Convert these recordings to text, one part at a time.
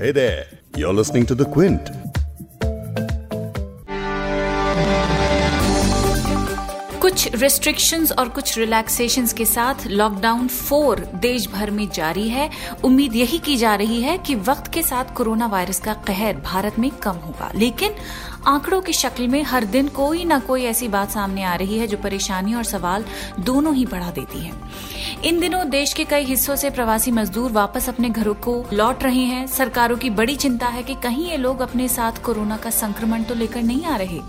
Hey there, you're listening to The Quint. कुछ restrictions और कुछ रिलैक्सेशंस के साथ लॉकडाउन फोर देश भर में जारी है उम्मीद यही की जा रही है कि वक्त के साथ कोरोना वायरस का कहर भारत में कम होगा लेकिन आंकड़ों की शक्ल में हर दिन कोई ना कोई ऐसी बात सामने आ रही है जो परेशानी और सवाल दोनों ही बढ़ा देती है। इन दिनों देश के कई हिस्सों से प्रवासी मजदूर वापस अपने घरों को लौट रहे हैं। सरकारों की बड़ी चिंता है कि कहीं ये लोग अपने साथ कोरोना का संक्रमण तो लेकर नहीं आ रहे।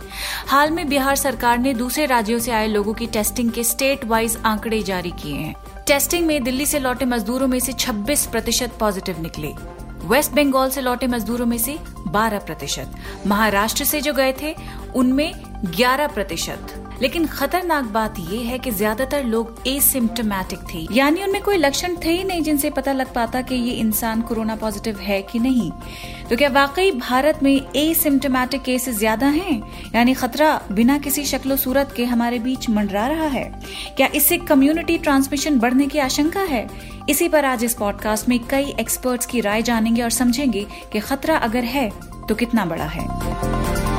हाल में बिहार सरकार ने दूसरे राज्यों से आए लोगों की टेस्टिंग के स्टेट वाइज आंकड़े जारी किए हैं। टेस्टिंग में दिल्ली से लौटे मजदूरों में से 26 प्रतिशत पॉजिटिव निकले। वेस्ट बंगाल से लौटे मजदूरों में से 12 प्रतिशत। महाराष्ट्र से जो गए थे उनमें 11 प्रतिशत। लेकिन खतरनाक बात यह है कि ज़्यादातर लोग एसिम्टोमेटिक थे। यानी उनमें कोई लक्षण थे ही नहीं जिनसे पता लग पाता कि ये इंसान कोरोना पॉजिटिव है कि नहीं। तो क्या वाकई भारत में एसिम्टोमेटिक केसेस ज़्यादा हैं? यानी खतरा बिना किसी शक्लो सूरत के हमारे बीच मंडरा रहा है? क्या इससे कम्युनिटी ट्रांसमिशन बढ़ने की आशंका है? इसी पर आज इस पॉडकास्ट में कई एक्सपर्ट्स की राय जानेंगे और समझेंगे कि खतरा अगर है तो कितना बड़ा है।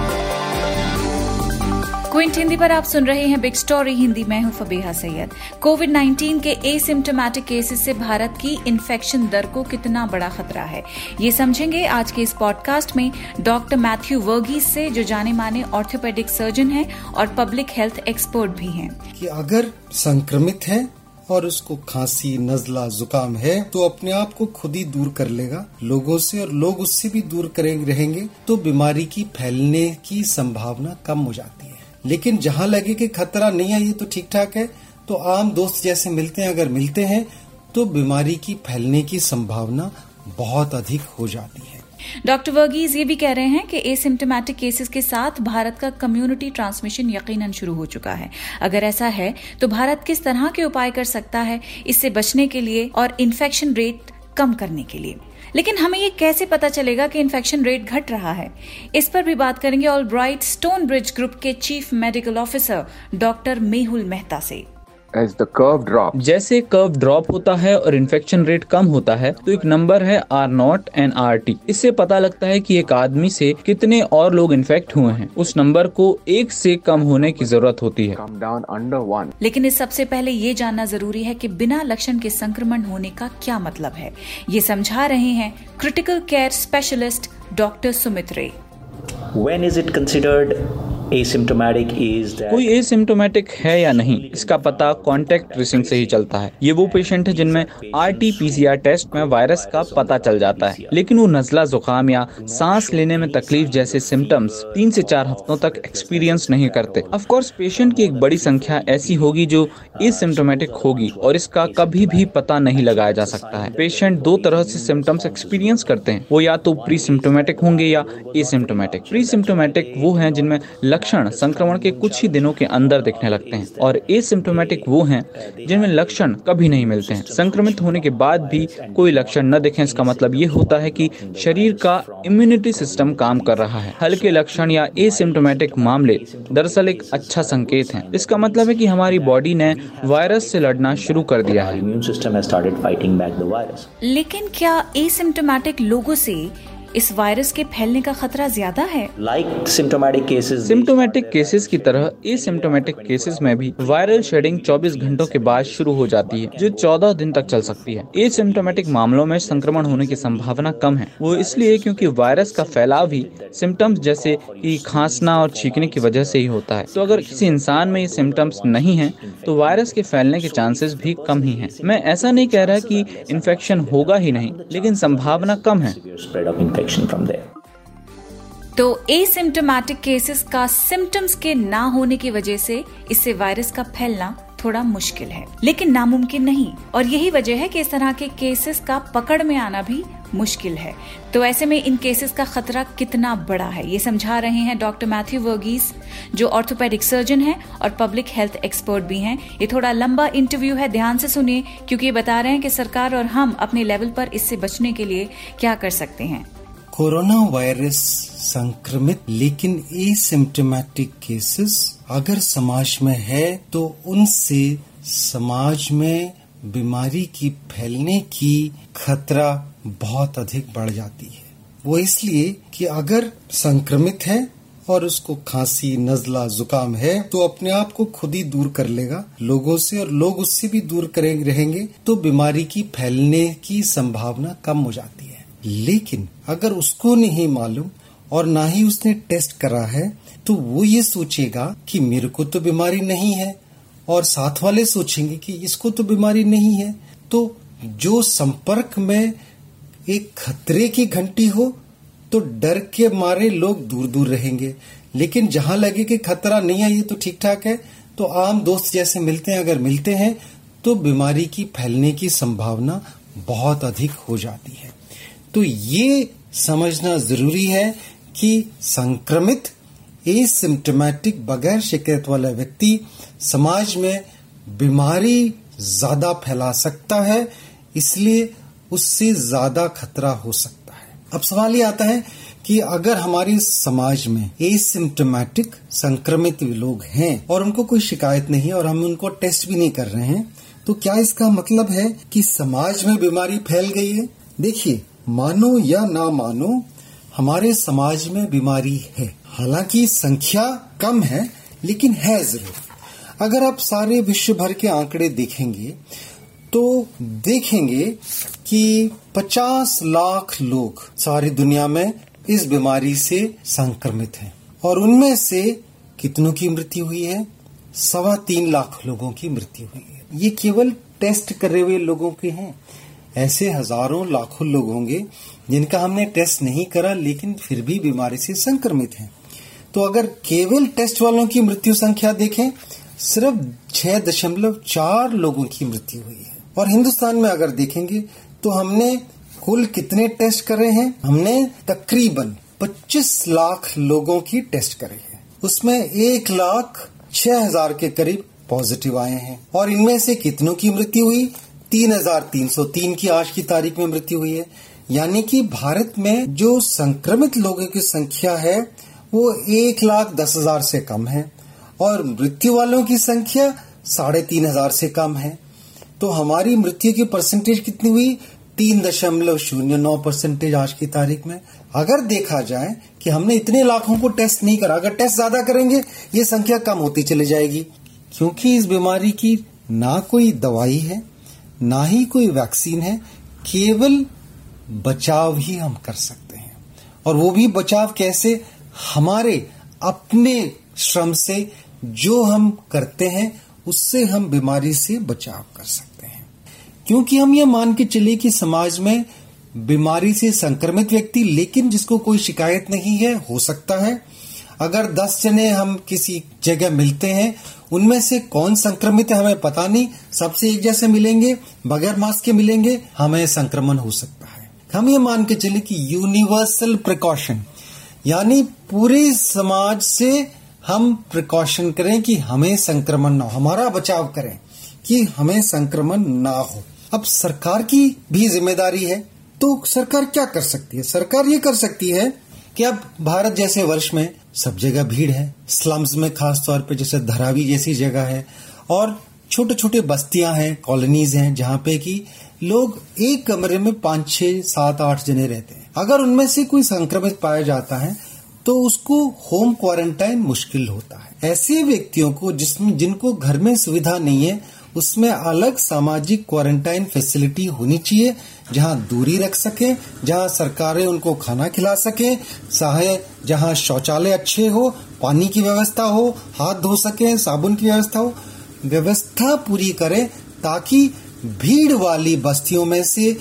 क्विंट हिंदी पर आप सुन रहे हैं बिग स्टोरी हिंदी मैं हूँ फबीहा सैयद। कोविड 19 के एसिम्टोमेटिक केसेस से भारत की इन्फेक्शन दर को कितना बड़ा खतरा है, ये समझेंगे आज के इस पॉडकास्ट में डॉक्टर मैथ्यू वर्गीस से, जो जाने माने ऑर्थोपेडिक सर्जन हैं और पब्लिक हेल्थ एक्सपर्ट भी हैं। कि अगर संक्रमित है और उसको खांसी, नजला, जुकाम है तो अपने आप को खुद ही दूर कर लेगा। लोगों से और लोग उससे भी दूर करेंगे, रहेंगे तो बीमारी की फैलने की संभावना कम हो जाती लेकिन जहाँ लगे कि खतरा नहीं है, ये तो ठीक ठाक है तो आम दोस्त जैसे मिलते हैं, अगर मिलते हैं तो बीमारी की फैलने की संभावना बहुत अधिक हो जाती है। डॉक्टर वर्गीज ये भी कह रहे हैं कि एसिम्टोमेटिक केसेस के साथ भारत का कम्युनिटी ट्रांसमिशन यकीनन शुरू हो चुका है। अगर ऐसा है तो भारत किस तरह के उपाय कर सकता है इससे बचने के लिए और इन्फेक्शन रेट कम करने के लिए। लेकिन हमें ये कैसे पता चलेगा कि इन्फेक्शन रेट घट रहा है? इस पर भी बात करेंगे all bright stone bridge group के chief medical officer doctor Mehul Mehta से। As the curve drops. जैसे कर्व ड्रॉप होता है और इन्फेक्शन रेट कम होता है तो एक नंबर है R naught and R T इससे पता लगता है कि एक आदमी से कितने और लोग इन्फेक्ट हुए हैं। उस नंबर को एक से कम होने की ज़रूरत होती है। Come down under one. लेकिन इस सबसे पहले ये जानना ज़रूरी है कि बिना लक्षण के संक्रमण होने का क्या मतलब है। ये समझा रहे हैं critical care specialist doctor Sumit Ray. When is it considered asymptomatic is that कोई एसिम्टोमेटिक है या नहीं, इसका पता कांटेक्ट ट्रेसिंग से ही चलता है। ये वो पेशेंट है जिनमें आर टी पीसीआर टेस्ट में वायरस का पता चल जाता है, लेकिन वो नजला जुकाम या सांस लेने में तकलीफ़ जैसे सिम्टम्स तीन से चार हफ्तों तक एक्सपीरियंस नहीं करते। ऑफ़ कोर्स पेशेंट की एक बड़ी संख्या ऐसी होगी जो एसिम्टोमेटिक होगी और इसका कभी भी पता नहीं लगाया जा सकता है। पेशेंट दो तरह से सिम्टम्स एक्सपीरियंस करते हैं। वो या तो प्री सिम्टोमेटिक होंगे या एसिम्टोमेटिक प्री सिम्टोमेटिक वो हैं जिनमें लक्षण संक्रमण के कुछ ही दिनों के अंदर दिखने लगते हैं और एसिम्टोमेटिक वो हैं जिनमें लक्षण कभी नहीं मिलते हैं। संक्रमित होने के बाद भी कोई लक्षण न दिखें इसका मतलब ये होता है कि शरीर का इम्यूनिटी सिस्टम काम कर रहा है। हल्के लक्षण या एसिम्टोमेटिक मामले दरअसल एक अच्छा संकेत है। इसका मतलब है कि हमारी बॉडी ने वायरस से लड़ना शुरू कर दिया है। Immune system has started fighting back the virus. लेकिन क्या एसिम्टोमेटिक लोगों से इस वायरस के फैलने का खतरा ज़्यादा है। Like symptomatic cases, symptomatic cases की तरह एसिम्टोमेटिक केसेस में भी वायरल शेडिंग 24 घंटों के बाद शुरू हो जाती है जो 14 दिन तक चल सकती है। एसिम्टोमेटिक मामलों में संक्रमण होने की संभावना कम है। वो इसलिए क्योंकि वायरस का फैलाव भी सिम्टम्स जैसे कि खांसना और छींकने की वजह से ही होता है। तो अगर किसी इंसान में ये सिम्टम्स नहीं है तो वायरस के फैलने के चांसेस भी कम ही है। मैं ऐसा नहीं कह रहा की इन्फेक्शन होगा ही नहीं लेकिन संभावना कम है। Infection from there. तो एसिम्टोमेटिक केसेस का सिम्टम्स के ना होने की वजह से इससे वायरस का फैलना थोड़ा मुश्किल है। लेकिन नामुमकिन नहीं। और यही वजह है कि इस तरह के केसेस का पकड़ में आना भी मुश्किल है। तो ऐसे में इन केसेस का खतरा कितना बड़ा है? ये समझा रहे हैं डॉक्टर मैथ्यू वर्गीस जो ऑर्थोपेडिक सर्जन हैं और पब्लिक हेल्थ एक्सपर्ट भी हैं। ये थोड़ा लंबा इंटरव्यू है, ध्यान से सुनिए, क्योंकि ये बता रहे हैं कि सरकार और हम अपने लेवल पर इससे बचने के लिए क्या कर सकते हैं। कोरोना वायरस संक्रमित लेकिन एसिम्टोमेटिक केसेस अगर समाज में है तो उनसे समाज में बीमारी की फैलने की खतरा बहुत अधिक बढ़ जाती है। वो इसलिए कि अगर संक्रमित है और उसको खांसी, नजला, जुकाम है तो अपने आप को खुद ही दूर कर लेगा। लोगों से और लोग उससे भी दूर करेंगे रहेंगे तो बीमारी की फैलने की संभावना कम हो जाती है। लेकिन अगर उसको नहीं मालूम और ना ही उसने टेस्ट करा है तो वो ये सोचेगा कि मेरे को तो बीमारी नहीं है और साथ वाले सोचेंगे कि इसको तो बीमारी नहीं है। तो जो संपर्क में एक खतरे की घंटी हो तो डर के मारे लोग दूर दूर रहेंगे। लेकिन जहाँ लगे कि खतरा नहीं है, ये तो ठीक ठाक है तो आम दोस्त जैसे मिलते हैं, अगर मिलते हैं तो बीमारी की फैलने की संभावना बहुत अधिक हो जाती है। तो ये समझना ज़रूरी है कि संक्रमित एसिम्टोमेटिक बगैर शिकायत वाला व्यक्ति समाज में बीमारी ज़्यादा फैला सकता है, इसलिए उससे ज़्यादा खतरा हो सकता है। अब सवाल ये आता है कि अगर हमारे समाज में एसिम्टोमेटिक संक्रमित लोग हैं और उनको कोई शिकायत नहीं और हम उनको टेस्ट भी नहीं कर रहे हैं तो क्या इसका मतलब है कि समाज में बीमारी फैल गई है? देखिए मानो या ना मानो, हमारे समाज में बीमारी है। हालाँकि संख्या कम है, लेकिन है ज़रूर। अगर आप सारे विश्व भर के आंकड़े देखेंगे तो देखेंगे कि 50 लाख लोग सारी दुनिया में इस बीमारी से संक्रमित हैं। और उनमें से कितनों की मृत्यु हुई है? सवा तीन लाख लोगों की मृत्यु हुई है। ये केवल टेस्ट करे हुए लोगों के हैं। ऐसे हज़ारों लाखों लोग होंगे जिनका हमने टेस्ट नहीं करा, लेकिन फिर भी बीमारी से संक्रमित हैं। तो अगर केवल टेस्ट वालों की मृत्यु संख्या देखें, सिर्फ़ छह दशमलव चार लोगों की मृत्यु हुई है। और हिंदुस्तान में अगर देखेंगे तो हमने कुल कितने टेस्ट करे हैं? हमने तकरीबन 25 लाख लोगों की टेस्ट करे हैं। उसमें एक लाख छह हज़ार के करीब पॉजिटिव आए हैं। और इनमें से कितनों की मृत्यु हुई? तीन हज़ार तीन सौ तीन की आज की तारीख में मृत्यु हुई है। यानी कि भारत में जो संक्रमित लोगों की संख्या है, वो एक लाख दस हज़ार से कम है। और मृत्यु वालों की संख्या साढ़े तीन हज़ार से कम है। तो हमारी मृत्यु की परसेंटेज कितनी हुई? तीन दशमलव शून्य नौ परसेंटेज आज की तारीख में। अगर देखा जाए कि हमने इतने लाखों को टेस्ट नहीं करा, अगर टेस्ट ज़्यादा करेंगे, ये संख्या कम होती चली जाएगी। क्योंकि इस बीमारी की ना कोई दवाई है ना ही कोई वैक्सीन है, केवल बचाव ही हम कर सकते हैं। और वो भी बचाव कैसे? हमारे अपने श्रम से जो हम करते हैं, उससे हम बीमारी से बचाव कर सकते हैं। क्योंकि हम ये मान के चले कि समाज में बीमारी से संक्रमित व्यक्ति, लेकिन जिसको कोई शिकायत नहीं है, हो सकता है अगर दस जने हम किसी जगह मिलते हैं, उनमें से कौन संक्रमित है हमें पता नहीं। सबसे एक जैसे मिलेंगे, बगैर मास्क के मिलेंगे, हमें संक्रमण हो सकता है। हम ये मान के चले कि यूनिवर्सल प्रिकॉशन यानी पूरे समाज से हम प्रिकॉशन करें कि हमें संक्रमण ना हो, हमारा बचाव करें कि हमें संक्रमण ना हो। अब सरकार की भी ज़िम्मेदारी है तो सरकार क्या कर सकती है? सरकार ये कर सकती है कि अब भारत जैसे वर्ष में सब जगह भीड़ है स्लम्स में खास तौर पे जैसे धरावी जैसी जगह है, और छोटे छोटे बस्तियाँ हैं कॉलोनीज हैं, जहाँ पे कि लोग एक कमरे में पाँच, छह, सात, आठ जने रहते हैं। अगर उनमें से कोई संक्रमित पाया जाता है तो उसको होम क्वारंटाइन मुश्किल होता है। ऐसे व्यक्तियों को जिसमें, जिनको घर में सुविधा नहीं है उसमें अलग सामाजिक क्वारंटाइन फैसिलिटी होनी चाहिए, जहाँ दूरी रख सके, जहाँ सरकारें उनको खाना खिला सके, चाहे जहाँ शौचालय अच्छे हो, पानी की व्यवस्था हो, हाथ धो सके, साबुन की व्यवस्था हो, व्यवस्था पूरी करें ताकि भीड़ वाली बस्तियों में से,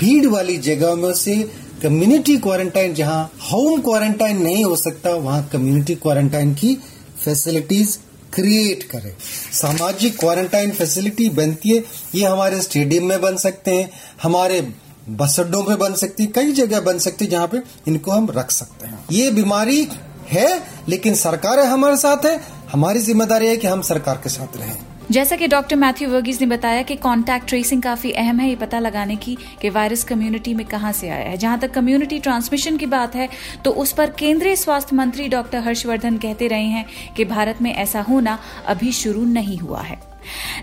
भीड़ वाली जगहों में से कम्युनिटी क्वारंटाइन जहाँ होम क्वारंटाइन नहीं हो सकता, वहाँ कम्युनिटी क्वारंटाइन की फैसिलिटीज़ क्रिएट करें। सामाजिक क्वारंटाइन फैसिलिटी बनती है, ये हमारे स्टेडियम में बन सकते हैं, हमारे बस अड्डों पे बन सकती है, कई जगह बन सकती है जहाँ पे इनको हम रख सकते हैं। ये बीमारी है, लेकिन सरकार हमारे साथ है, हमारी ज़िम्मेदारी है कि हम सरकार के साथ रहें। जैसा कि डॉक्टर मैथ्यू वर्गीज ने बताया कि कॉन्टैक्ट ट्रेसिंग काफ़ी अहम है, ये पता लगाने की कि वायरस कम्युनिटी में कहाँ से आया है। जहाँ तक कम्युनिटी ट्रांसमिशन की बात है तो उस पर केंद्रीय स्वास्थ्य मंत्री डॉक्टर हर्षवर्धन कहते रहे हैं कि भारत में ऐसा होना अभी शुरू नहीं हुआ है।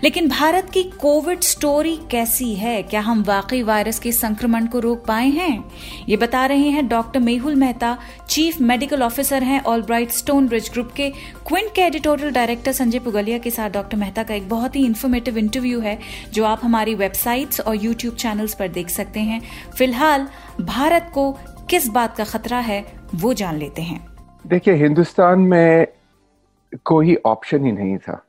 लेकिन भारत की कोविड स्टोरी कैसी है? क्या हम वाकई वायरस के संक्रमण को रोक पाए हैं? ये बता रहे हैं doctor Mehul Mehta, chief medical officer हैं all bright stone bridge group के। क्विंट के एडिटोरियल डायरेक्टर संजय पुगलिया के साथ डॉक्टर मेहता का एक बहुत ही इन्फॉर्मेटिव इंटरव्यू है, जो आप हमारी वेबसाइट्स और यूट्यूब चैनल्स पर देख सकते हैं। फ़िलहाल, भारत को किस बात का खतरा है, वो जान लेते हैं। देखिए, हिंदुस्तान में कोई ऑप्शन ही नहीं था।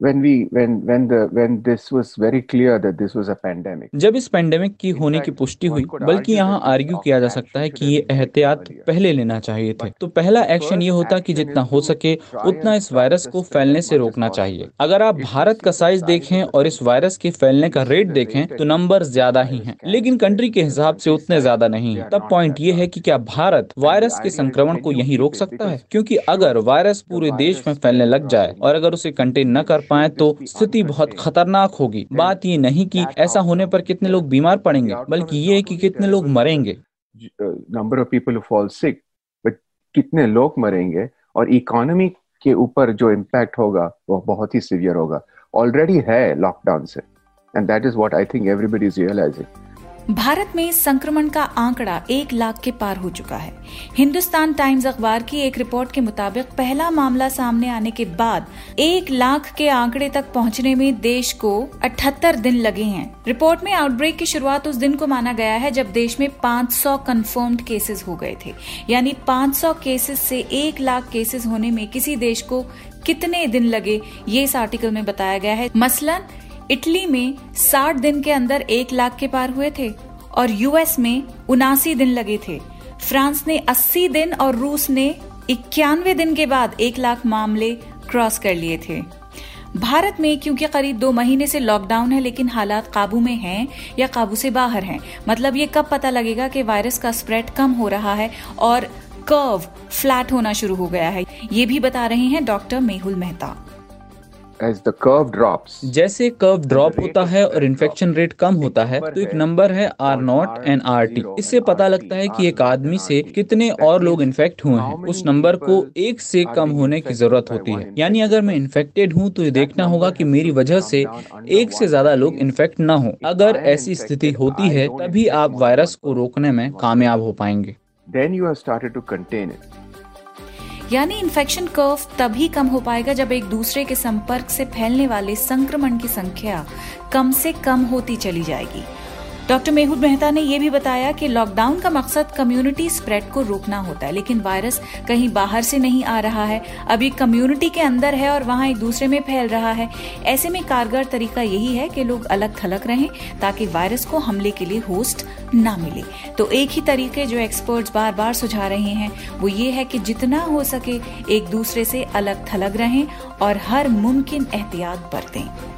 When we when when the when this was very clear that this was a pandemic. जब इस पेंडेमिक की होने की पुष्टि हुई बल्कि यहाँ आर्ग्यू किया जा सकता है कि ये एहतियात पहले लेना चाहिए थे। तो पहला एक्शन ये होता कि जितना हो सके उतना इस वायरस को फैलने से रोकना चाहिए। अगर आप भारत का साइज़ देखें और इस वायरस के फैलने का रेट देखें तो नंबर ज़्यादा ही हैं। लेकिन कंट्री के हिसाब से उतने ज़्यादा नहीं है। तब पॉइंट ये है कि क्या भारत वायरस के संक्रमण को यहीं रोक सकता है? क्योंकि अगर वायरस पूरे देश में फैलने लग जाए और अगर उसे कंटेन न कर पाए तो स्थिति बहुत खतरनाक होगी। बात ये नहीं कि ऐसा होने पर कितने लोग बीमार पड़ेंगे, बल्कि ये कि कितने लोग मरेंगे। Number of people fall sick but कितने लोग मरेंगे, और इकोनॉमी के ऊपर जो इम्पैक्ट होगा, वो बहुत ही सीवियर होगा। ऑलरेडी है लॉकडाउन से and that is what I think everybody is realizing Bharat में संक्रमण का आंकड़ा एक लाख के पार हो चुका है। हिंदुस्तान टाइम्स अखबार की एक रिपोर्ट के मुताबिक पहला मामला सामने आने के बाद एक लाख के आंकड़े तक पहुँचने में देश को 78 दिन लगे हैं। रिपोर्ट में आउटब्रेक की शुरुआत उस दिन को माना गया है जब देश में 500 कंफर्म्ड केसेस हो गए थे। यानी 500 केसेस से एक लाख केसेस होने में किसी देश को कितने दिन लगे, ये इस आर्टिकल में बताया गया है। मसलन इटली में 60 दिन के अंदर एक लाख के पार हुए थे और यूएस में उनासी दिन लगे थे। फ्रांस ने 80 दिन और रूस ने इक्यानवे दिन के बाद एक लाख मामले क्रॉस कर लिए थे। भारत में क्योंकि करीब दो महीने से लॉकडाउन है, लेकिन हालात काबू में हैं या काबू से बाहर हैं? मतलब ये कब पता लगेगा कि वायरस का स्प्रेड कम हो रहा है और कर्व फ्लैट होना शुरू हो गया है? ये भी बता रहे हैं doctor Mehul Mehta. As the curve drops. जैसे कर्व ड्रॉप होता है और इन्फेक्शन रेट कम होता है तो एक नंबर है R naught and R T इससे पता लगता है कि एक आदमी से कितने और लोग इन्फेक्ट हुए हैं। उस नंबर को एक से कम होने की ज़रूरत होती है। यानी अगर मैं इन्फेक्टेड हूँ तो ये देखना होगा कि मेरी वजह से एक से ज़्यादा लोग इन्फेक्ट न हो। अगर ऐसी स्थिति होती है तभी आप वायरस को रोकने में कामयाब हो पाएँगे। Then you have started to contain it. यानी इन्फेक्शन कर्व तभी कम हो पाएगा जब एक दूसरे के संपर्क से फैलने वाले संक्रमण की संख्या कम से कम होती चली जाएगी। डॉक्टर मेहुल मेहता ने यह भी बताया कि लॉकडाउन का मकसद कम्युनिटी स्प्रेड को रोकना होता है, लेकिन वायरस कहीं बाहर से नहीं आ रहा है। अभी कम्युनिटी के अंदर है और वहाँ एक दूसरे में फैल रहा है। ऐसे में कारगर तरीका यही है कि लोग अलग थलग रहें ताकि वायरस को हमले के लिए होस्ट ना मिले। तो एक ही तरीके जो एक्सपर्ट्स बार बार सुझा रहे हैं, वो ये है कि जितना हो सके एक दूसरे से अलग थलग रहें और हर मुमकिन एहतियात बरतें।